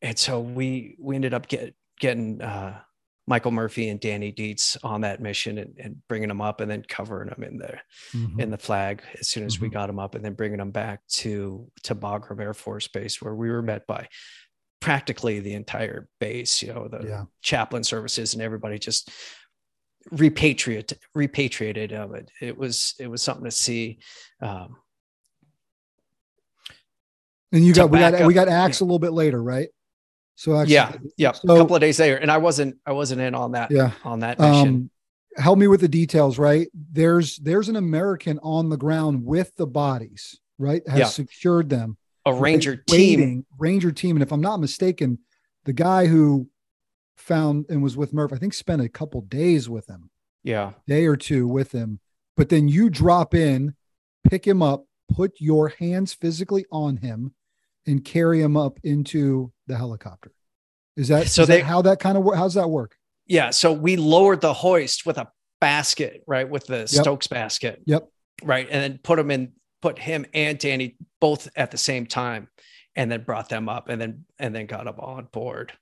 and so we we ended up get, getting uh, Michael Murphy and Danny Dietz on that mission and, and bringing them up and then covering them in there Mhm. in the flag as soon as we Mhm. got them up and then bringing them back to to Bagram Air Force Base where we were met by practically the entire base. You know the Yeah. chaplain services and everybody just repatriate repatriated of it. It was it was something to see. Um, And you got we got back we got Axe a little bit later, right? So actually, yeah, yeah, So- a couple of days later, and I wasn't I wasn't in on that yeah. on that mission. Um, help me with the details, right? There's there's an American on the ground with the bodies, right? Has Yeah. secured them. a ranger Wait- team. Ranger team, and if I'm not mistaken, the guy who found and was with Murph, I think spent a couple days with him, Yeah, day or two with him. But then you drop in, pick him up, put your hands physically on him, and carry him up into the helicopter. Is that So is that they- how that kind of work? How's that work? yeah. So we lowered the hoist with a basket, right, with the Stokes basket. Yep. Right, and then put him in, put him and Danny both at the same time, and then brought them up, and then and then got them on board.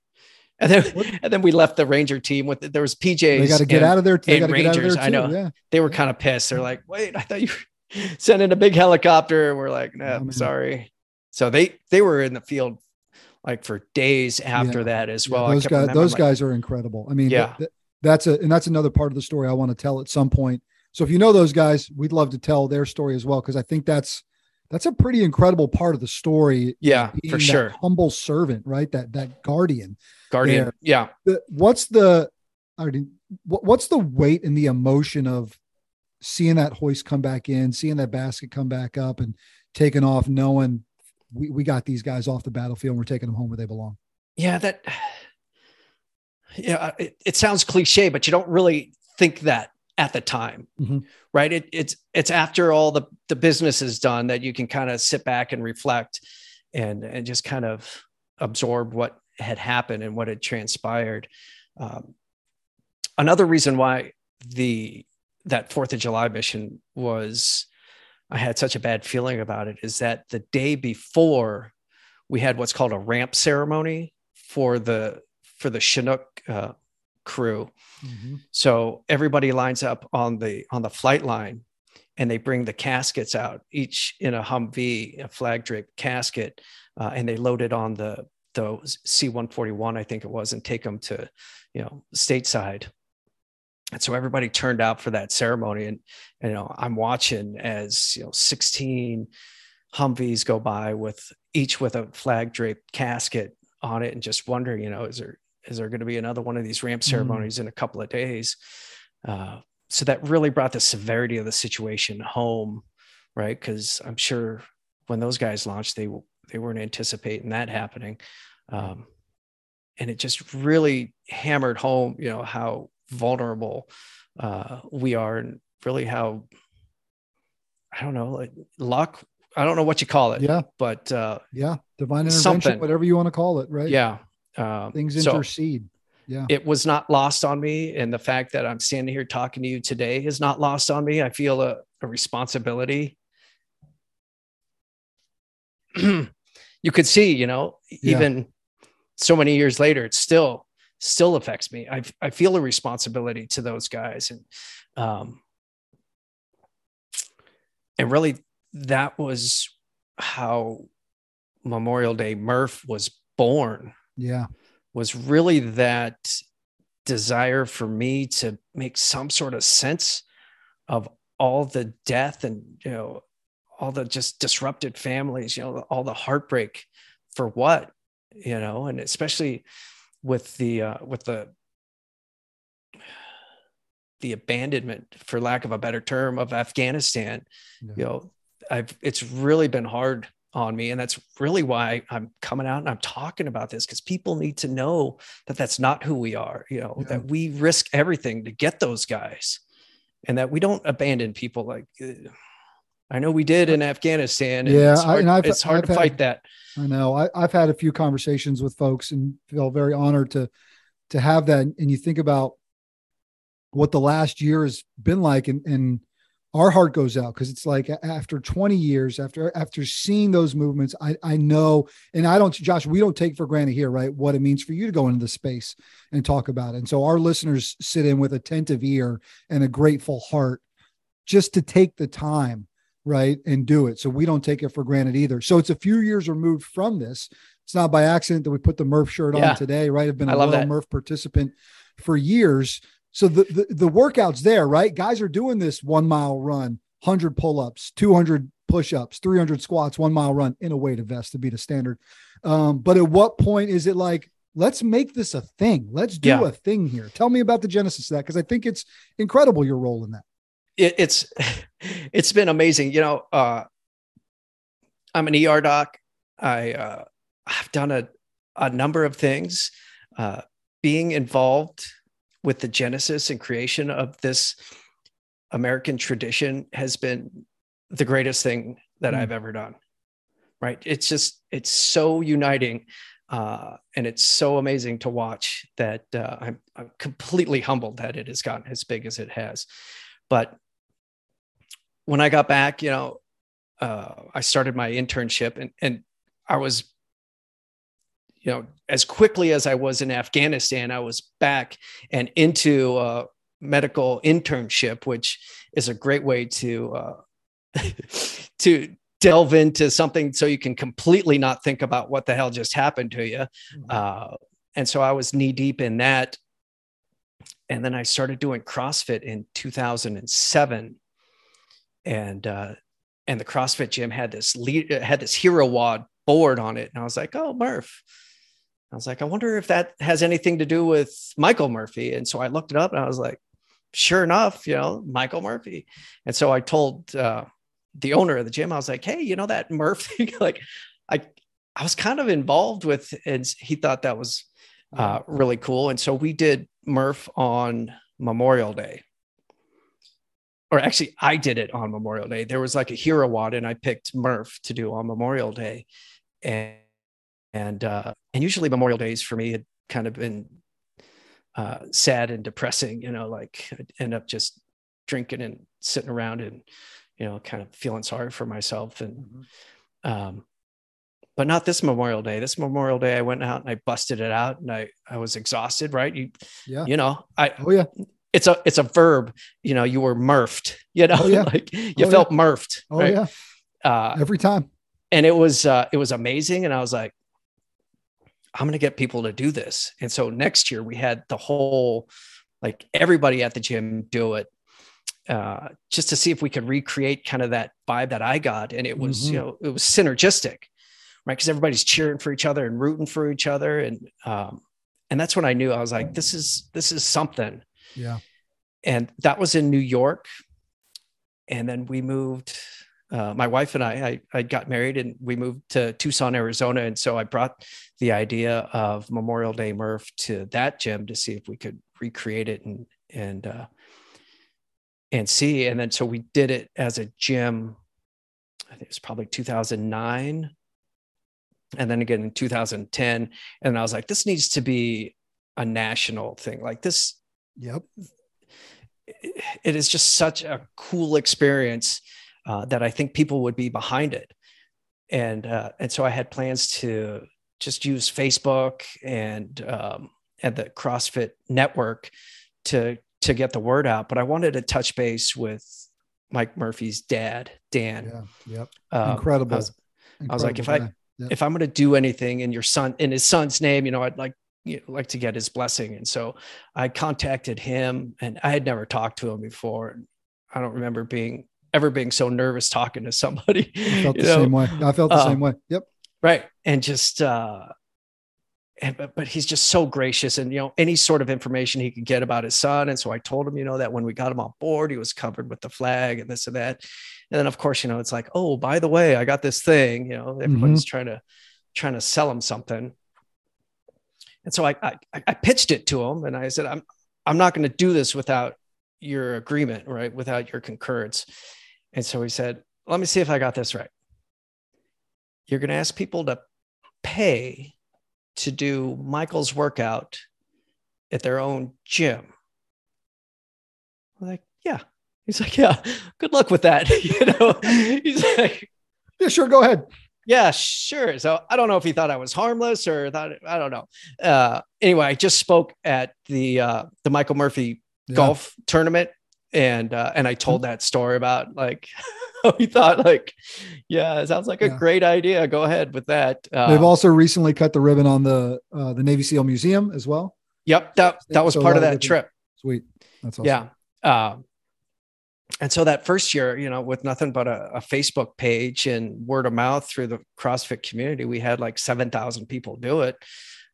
And then, and then we left the Ranger team with there was PJs. They got to get out of there. They got to get out of there. Too. I know. Yeah. They were kind of pissed. They're like, "Wait, I thought you sent in a big helicopter." We're like, "No, oh, sorry." So they they were in the field like for days after yeah. that as well. Yeah, those guys, those like, guys are incredible. I mean, yeah, th- that's a and that's another part of the story I want to tell at some point. So if you know those guys, we'd love to tell their story as well because I think that's that's a pretty incredible part of the story. Yeah, for sure. Humble servant, right? That that guardian. Guardian. There. Yeah. The, what's the I what's the weight and the emotion of seeing that hoist come back in, seeing that basket come back up and taking off, knowing we, we got these guys off the battlefield and we're taking them home where they belong. Yeah, that yeah, it, it sounds cliche, but you don't really think that at the time, mm-hmm. right? It, it's it's after all the the business is done that you can kind of sit back and reflect and and just kind of absorb what had happened and what had transpired. Um, another reason why the that Fourth of July mission was I had such a bad feeling about it is that the day before we had what's called a ramp ceremony for the for the Chinook uh, crew. Mm-hmm. So everybody lines up on the on the flight line, and they bring the caskets out, each in a Humvee, a flag draped casket, uh, and they load it on the the C one forty one, I think it was, and take them to you know stateside. And so everybody turned out for that ceremony, and, and you know I'm watching as you know 16 Humvees go by with each with a flag draped casket on it, and just wondering, you know, is there is there going to be another one of these ramp mm. ceremonies mm. in a couple of days? Uh, so that really brought the severity of the situation home, right? Because I'm sure when those guys launched, they they weren't anticipating that happening, um, and it just really hammered home, you know, how vulnerable uh, we are, and really how I don't know, like luck. I don't know what you call it. Yeah, but uh, yeah, divine intervention, something. whatever you want to call it, right? Yeah, um, things intercede. So yeah. It was not lost on me. And the fact that I'm standing here talking to you today is not lost on me. I feel a, a responsibility. you could see, you know, yeah. even so many years later, it's still still affects me. I I feel a responsibility to those guys. And um and really that was how Memorial Day Murph was born yeah was really that desire for me to make some sort of sense of all the death and you know all the just disrupted families you know all the heartbreak for what you know and especially with the uh, with the the abandonment for lack of a better term of afghanistan yeah. you know i've it's really been hard on me and that's really why i'm coming out and i'm talking about this because people need to know that that's not who we are you know yeah. that we risk everything to get those guys and that we don't abandon people like uh, i know we did in afghanistan and yeah it's hard, I, it's hard I've to had, fight that. I know I, i've had a few conversations with folks and feel very honored to to have that. And you think about what the last year has been like and and our heart goes out because it's like after 20 years after after seeing those movements i i know and i don't josh we don't take for granted here right what it means for you to go into the space and talk about it. And so our listeners sit in with attentive ear and a grateful heart just to take the time right and do it so we don't take it for granted either so it's a few years removed from this it's not by accident that we put the murph shirt yeah. on today right i've been a loyal murph participant for years so the, the, the workouts there, right? Guys are doing this one mile run, 100 pull ups, 200 push ups, 300 squats, one mile run in a weighted vest to be the standard. Um, but at what point is it like, let's make this a thing? Let's do yeah. a thing here. Tell me about the genesis of that because I think it's incredible your role in that. It, it's it's been amazing. You know, uh, I'm an ER doc. I uh, I've done a a number of things. Uh, being involved with the genesis and creation of this American tradition has been the greatest thing that mm. I've ever done. Right. It's just, it's so uniting. Uh, and it's so amazing to watch that uh, I'm, I'm completely humbled that it has gotten as big as it has. But when I got back, you know, uh, I started my internship and, and I was, you know, as quickly as I was in Afghanistan, I was back and into a medical internship, which is a great way to uh, to delve into something so you can completely not think about what the hell just happened to you. Mm-hmm. Uh, and so I was knee deep in that. And then I started doing CrossFit in 2007. And uh, and the CrossFit gym had this lead, had this hero WOD board on it. And I was like, oh, Murph. I was like, I wonder if that has anything to do with Michael Murphy. And so I looked it up and I was like, sure enough, you know, Michael Murphy. And so I told uh, the owner of the gym, I was like, hey, you know that Murphy? like, I I was kind of involved with, and he thought that was uh, really cool. And so we did Murph on Memorial Day. Or actually, I did it on Memorial Day. There was like a hero WOD and I picked Murph to do on Memorial Day. And and uh, and usually Memorial Days for me had kind of been uh, sad and depressing. You know, like I'd end up just drinking and sitting around and you know, kind of feeling sorry for myself. And, mm-hmm. um, but not this Memorial Day. This Memorial Day, I went out and I busted it out, and I I was exhausted. Right? You, yeah. You know, I. Oh yeah. It's a it's a verb. You know, you were murfed. You know, oh, yeah. like you oh, felt yeah. murfed. Oh right? yeah. Uh, Every time. And it was uh, it was amazing, and I was like, I'm going to get people to do this. And so next year we had the whole, like everybody at the gym do it uh, just to see if we could recreate kind of that vibe that I got. And it was, mm-hmm. you know, it was synergistic, right? Because everybody's cheering for each other and rooting for each other. And, um, and that's when I knew I was like, this is, this is something. Yeah. And that was in New York. And then we moved, uh, my wife and I, I, I got married and we moved to Tucson, Arizona. And so I brought the idea of Memorial Day Murph to that gym to see if we could recreate it and, and, uh, and see. And then so we did it as a gym. I think it was probably 2009. And then again in 2010. And I was like, this needs to be a national thing. Like this. Yep. It is just such a cool experience uh, that I think people would be behind it. And uh, and so I had plans to just use Facebook and um, and the CrossFit network to to get the word out. But I wanted to touch base with Mike Murphy's dad, Dan. Yeah. Yep. Um, Incredible. I was, Incredible I was like, if I yep. if I'm going to do anything in your son in his son's name, you know, I'd like you know, like to get his blessing. And so I contacted him, and I had never talked to him before. I don't remember being ever being so nervous talking to somebody. I felt the know? same way. I felt the uh, same way. Yep. Right. And just uh and, but, but he's just so gracious and you know any sort of information he could get about his son and so i told him you know that when we got him on board he was covered with the flag and this and that and then of course you know it's like oh by the way i got this thing you know everyone's mm-hmm. trying to trying to sell him something and so I, I i pitched it to him and i said i'm i'm not going to do this without your agreement right without your concurrence and so he said let me see if i got this right you're going to ask people to pay to do Michael's workout at their own gym. I'm like, yeah. He's like, yeah, good luck with that. you know, he's like, yeah, sure, go ahead. Yeah, sure. So I don't know if he thought I was harmless or thought I don't know. Uh, anyway, I just spoke at the uh, the Michael Murphy yeah. golf tournament, and uh, and I told mm-hmm. that story about like he thought like, yeah, it sounds like a yeah. great idea. Go ahead with that. Um, They've also recently cut the ribbon on the uh, the Navy SEAL Museum as well. Yep, that that was so part of that trip. Sweet, that's awesome. Yeah. Um, and so that first year, you know, with nothing but a, a, Facebook page and word of mouth through the CrossFit community, we had like seven thousand people do it.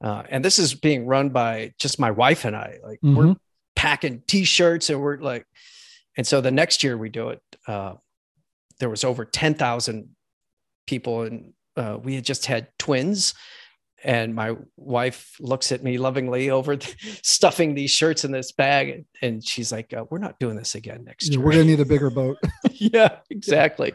Uh, and this is being run by just my wife and I. Like mm-hmm. we're packing T-shirts and we're like, and so the next year we do it. Uh, there was over 10,000 people and uh, we had just had twins and my wife looks at me lovingly over the, stuffing these shirts in this bag and she's like uh, we're not doing this again next year we're gonna need a bigger boat yeah exactly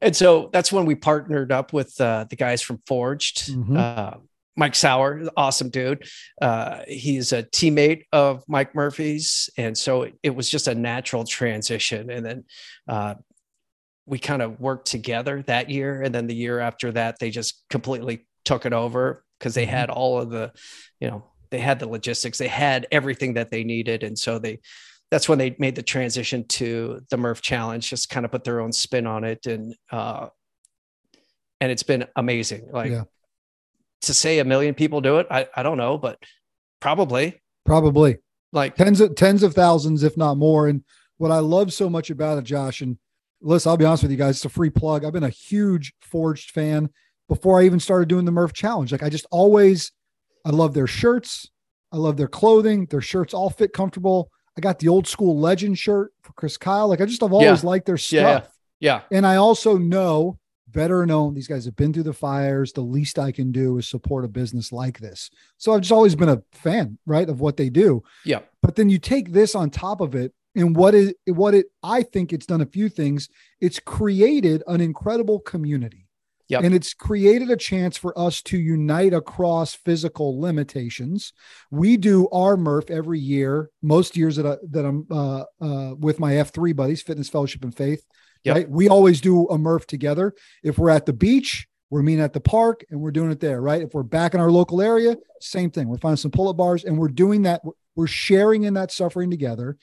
and so that's when we partnered up with uh, the guys from forged mm-hmm. Uh, Mike Sauer, awesome dude. Uh, he's a teammate of Mike Murphy's. And so it, it was just a natural transition. And then uh, we kind of worked together that year. And then the year after that, they just completely took it over. because they Mhm. had all of the, you know, they had the logistics, they had everything that they needed. And so they, that's when they made the transition to the Murph challenge, just kind of put their own spin on it. And, uh, and it's been amazing. Like Yeah. to say a million people do it, I, I don't know, but probably Probably like, tens of tens of thousands, if not more. And what I love so much about it, Josh, and listen, I'll be honest with you guys, it's a free plug. I've been a huge Forged fan before I even started doing the Murph Challenge. Like I just always, I love their shirts. I love their clothing. Their shirts all fit comfortable. I got the old school legend shirt for Chris Kyle. Like I just have always liked their stuff. Yeah, yeah, And I also know better known these guys have been through the fires. The least I can do is support a business like this. So I've just always been a fan, right, of what they do. yeah, But then you take this on top of it, and what is what it I think it's done a few things. It's created an incredible community. Yep. And it's created a chance for us to unite across physical limitations. We do our Murph every year, most years that, I, that I'm uh, uh, with my F3 buddies, Fitness Fellowship and Faith. Yep. Right. We always do a Murph together. If we're at the beach, we're meeting at the park and we're doing it there. Right. If we're back in our local area, same thing. We're finding some pull up bars and we're doing that. We're sharing in that suffering together.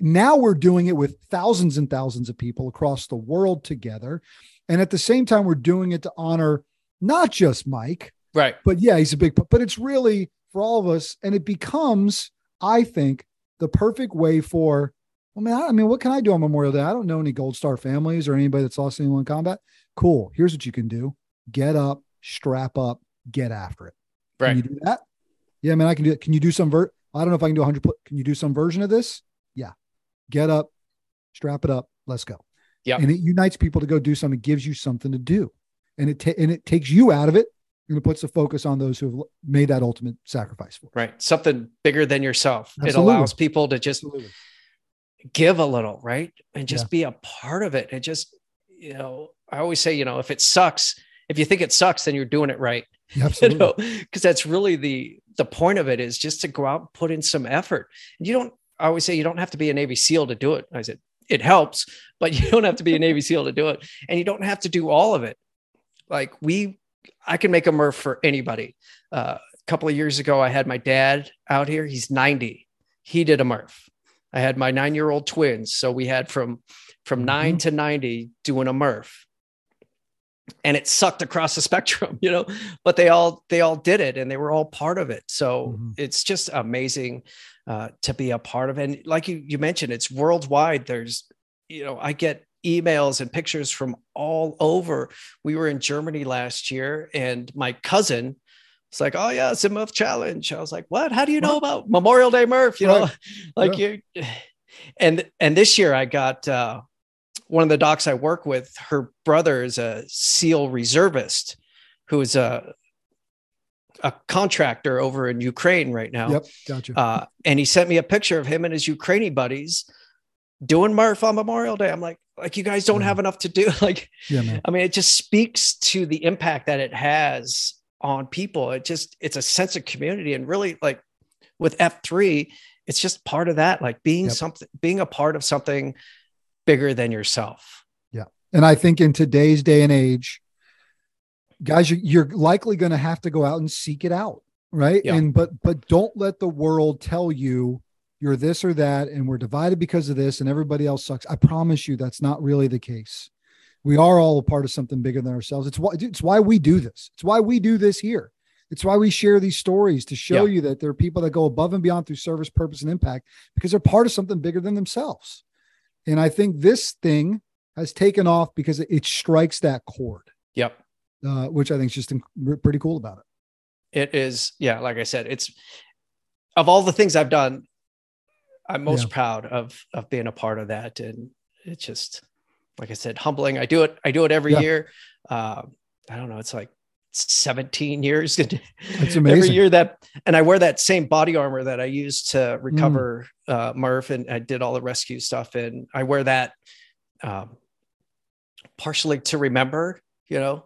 Now we're doing it with thousands and thousands of people across the world together. And at the same time, we're doing it to honor not just Mike, right. but yeah, he's a big, but it's really for all of us. And it becomes, I think, the perfect way for, well, man, I I mean, what can I do on Memorial Day? I don't know any Gold Star families or anybody that's lost anyone in combat. Cool. Here's what you can do get up, strap up, get after it. Can Right. you do that? Yeah, man, I can do it. Can you do some vert? I don't know if I can do 100. pl- Can you do some version of this? Yeah. Get up, strap it up, let's go. Yeah. And it unites people to go do something, gives you something to do. And it ta- and it takes you out of it and it puts the focus on those who have made that ultimate sacrifice for. Right. Something bigger than yourself. It allows people to just Absolutely. give a little, right? And just Yeah. be a part of it. And just, you know, I always say, you know, if it sucks, if you think it sucks, then you're doing it right. Yeah, You absolutely. know, because that's really the the point of it is just to go out and put in some effort. And you don't I always say you don't have to be a Navy SEAL to do it. I said it helps, but you don't have to be a Navy SEAL to do it. And you don't have to do all of it. Like we I can make a Murph for anybody. Uh, a couple of years ago, I had my dad out here. He's 90. He did a Murph. I had my nine-year-old twins. So we had from from nine to 90 doing a Murph. And it sucked across the spectrum, you know, but they all they all did it and they were all part of it. So Mhm. it's just amazing uh, to be a part of. And like you you mentioned, it's worldwide. There's, you know, I get emails and pictures from all over. We were in Germany last year, and my cousin was like, "Oh yeah, it's a Murph challenge." I was like, "What? How do you know about Memorial Day Murph?" You know, Right. like you. And and this year I got uh, one of the docs I work with. Her brother is a SEAL reservist, who is a a contractor over in Ukraine right now. Yep. Gotcha. Uh, and he sent me a picture of him and his Ukrainian buddies doing Murph on Memorial Day. I'm like, like you guys don't Yeah. have enough to do. Like, yeah, man. I mean, it just speaks to the impact that it has on people. It just, it's a sense of community. And really, like with F3, it's just part of that, like being Yep. something, being a part of something bigger than yourself. Yeah. And I think in today's day and age, guys, you're, you're likely going to have to go out and seek it out, right? Yeah. And but but don't let the world tell you you're this or that, and we're divided because of this, and everybody else sucks. I promise you, that's not really the case. We are all a part of something bigger than ourselves. It's why it's why we do this. It's why we do this here. It's why we share these stories to show Yeah. you that there are people that go above and beyond through service, purpose, and impact because they're part of something bigger than themselves. And I think this thing has taken off because it, it strikes that chord, Yep. Uh, which I think is just inc- pretty cool about it. It is, yeah, like I said, it's of all the things I've done, I'm most Yeah. proud of of being a part of that. And it's just like I said, humbling. I do it, I do it every Yeah. year. Uh, I don't know, it's like 17 years It's amazing. every year that and I wear that same body armor that I used to Mm. recover uh Murph and I did all the rescue stuff and I wear that um partially to remember, you know,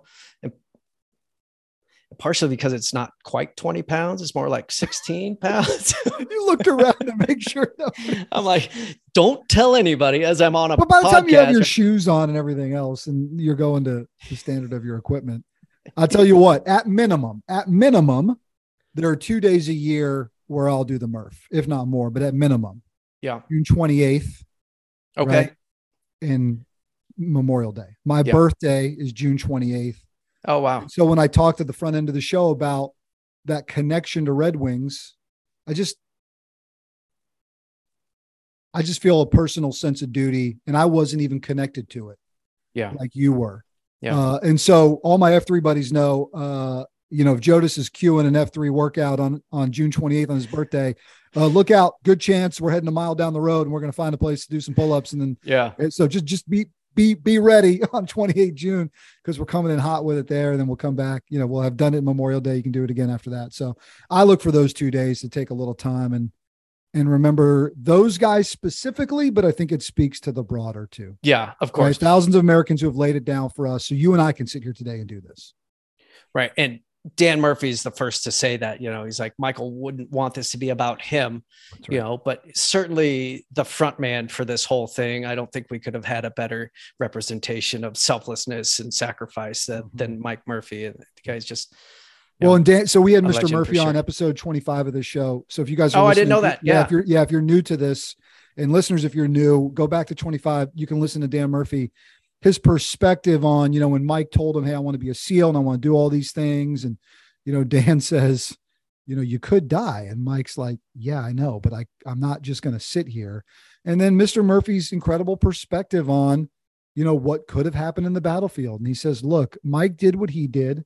partially because it's not quite 20 pounds, it's more like 16 pounds. you looked around to make sure. I'm like, don't tell anybody as I'm on a but by the time you have your shoes on and everything else, and you're going to the standard of your equipment, I'll tell you what, at minimum, at minimum, there are two days a year where I'll do the Murph, if not more, but at minimum. Yeah. June 28th. Okay. Right? And Memorial Day. My Yeah. birthday is June 28th. Oh wow. So when I talked at the front end of the show about that connection to Red Wings, I just I just feel a personal sense of duty and I wasn't even connected to it Yeah. like you were. Yeah. Uh, and so all my F3 buddies know uh, you know, if Jodas is queuing an F3 workout on on June 28th on his birthday, uh, look out. Good chance we're heading a mile down the road and we're going to find a place to do some pull-ups and then Yeah. so just just be be be ready on 28 June because we're coming in hot with it there, and then we'll come back. You know, we'll have done it Memorial Day. You can do it again after that. So I look for those two days to take a little time and and remember those guys specifically, but I think it speaks to the broader too. Yeah. Of Right? course. Thousands of Americans who have laid it down for us. So you and I can sit here today and do this. Right. And Dan Murphy's the first to say that, you know, he's like, Michael wouldn't want this to be about him, That's you know, but certainly the front man for this whole thing. I don't think we could have had a better representation of selflessness and sacrifice than, Mhm. than Mike Murphy. And the guy's just, Well, and Dan, so we had Mr. Murphy on episode 25 of the show. So if you guys are Oh, I didn't know that. If, Yeah. if you're yeah, if you're new to this and listeners, if you're new, go back to 25. You can listen to Dan Murphy, his perspective on, you know, when Mike told him, Hey, I want to be a SEAL and I want to do all these things. And, you know, Dan says, you know, you could die. And Mike's like, Yeah, I know, but I, I'm not just going to sit here. And then Mr. Murphy's incredible perspective on, you know, what could have happened in the battlefield. And he says, Look, Mike did what he did.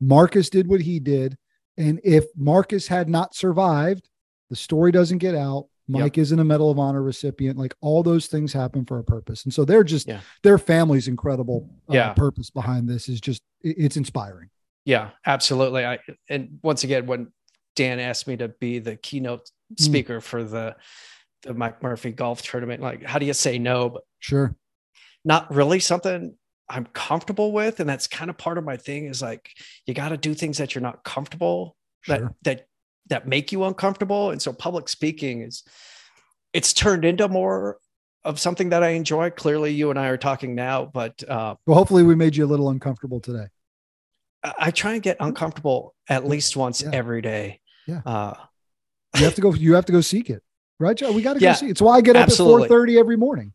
Marcus did what he did. And if Marcus had not survived, the story doesn't get out. Mike isn't a Medal of Honor recipient. Like all those things happen for a purpose. And so they're just, Yeah. their family's incredible uh, Yeah. purpose behind this is just, it's inspiring. yeah, absolutely. I, and once again, when Dan asked me to be the keynote speaker for the, the Mike Murphy golf tournament, like, how do you say no? But Sure. not really something I'm comfortable with. And that's kind of part of my thing is like, you got to do things that you're not comfortable Sure. that, that make you uncomfortable. And so public speaking is, it's turned into more of something that I enjoy. Clearly you and I are talking now, but, uh, Well, hopefully we made you a little uncomfortable today. I, I try and get uncomfortable at least once Yeah. every day. Yeah. Uh, You have to go, you have to go seek it. Right, Joe? We got to Yeah, go see it. It's why I get up absolutely. at 4 every morning.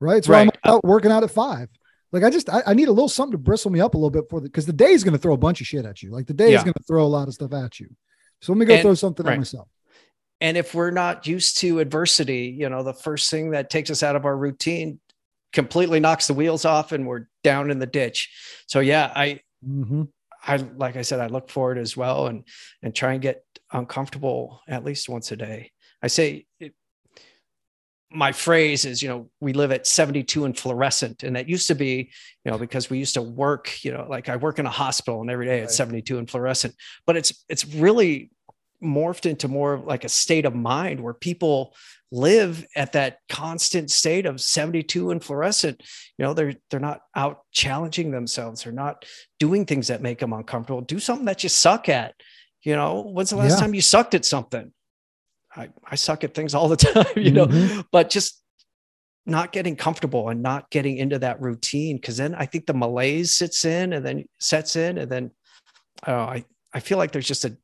Right. It's why Right. I'm out working out at five. Like I just I, I need a little something to bristle me up a little bit for the because the day is going to throw a bunch of shit at you. Like the day is going to throw a lot of stuff at you. So let me go And- throw something right. at myself. and if we're not used to adversity you know the first thing that takes us out of our routine completely knocks the wheels off and we're down in the ditch so yeah i Mm-hmm. i like i said i look forward as well and and try and get uncomfortable at least once a day i say my phrase is you know we live at 72 and fluorescent. And that used to be you know because we used to work you know like i work in a hospital and every day Right. it's 72 and fluorescent. But it's it's really morphed into more of like a state of mind where people live at that constant state of 72 and fluorescent. You know they're they're not out challenging themselves. They're not doing things that make them uncomfortable. Do something that you suck at. You know when's the last Yeah. time you sucked at something i i suck at things all the time you know Mhm. but just not getting comfortable and not getting into that routine because then i think the malaise sits in and then sets in and then uh, i i feel like there's just a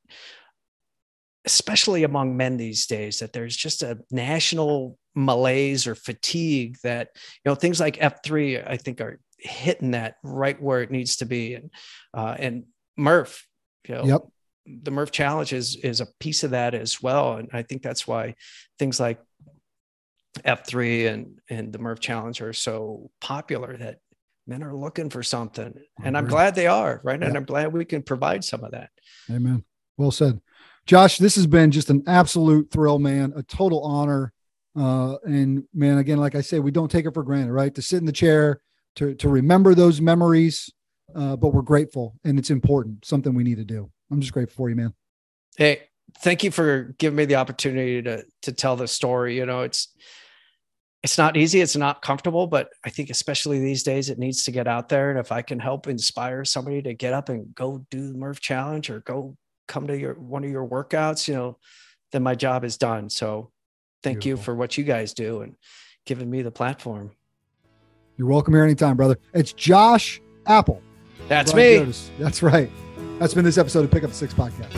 especially among men these days that there's just a national malaise or fatigue that you know things like f3 i think are hitting that right where it needs to be and uh, and murph you know Yep. The murph challenge is is a piece of that as well and i think that's why things like f3 and and the murph challenge are so popular that men are looking for something and i'm glad they are right and Yeah. i'm glad we can provide some of that Amen. Well said. Josh, this has been just an absolute thrill, man, a total honor. Uh, and man, again, like I say, we don't take it for granted, right? To sit in the chair, to, to remember those memories. Uh, but we're grateful and it's important, something we need to do. I'm just grateful for you, man. hey thank you for giving me the opportunity to to tell the story you know it's it's not easy it's not comfortable but i think especially these days it needs to get out there and if i can help inspire somebody to get up and go do the murph challenge or go come to your one of your workouts you know then my job is done so thank you for what you guys do and giving me the platform You're welcome here anytime, brother. It's Josh Appel That's Brian me. That's right. That's been this episode of Pick Up the Six Podcast.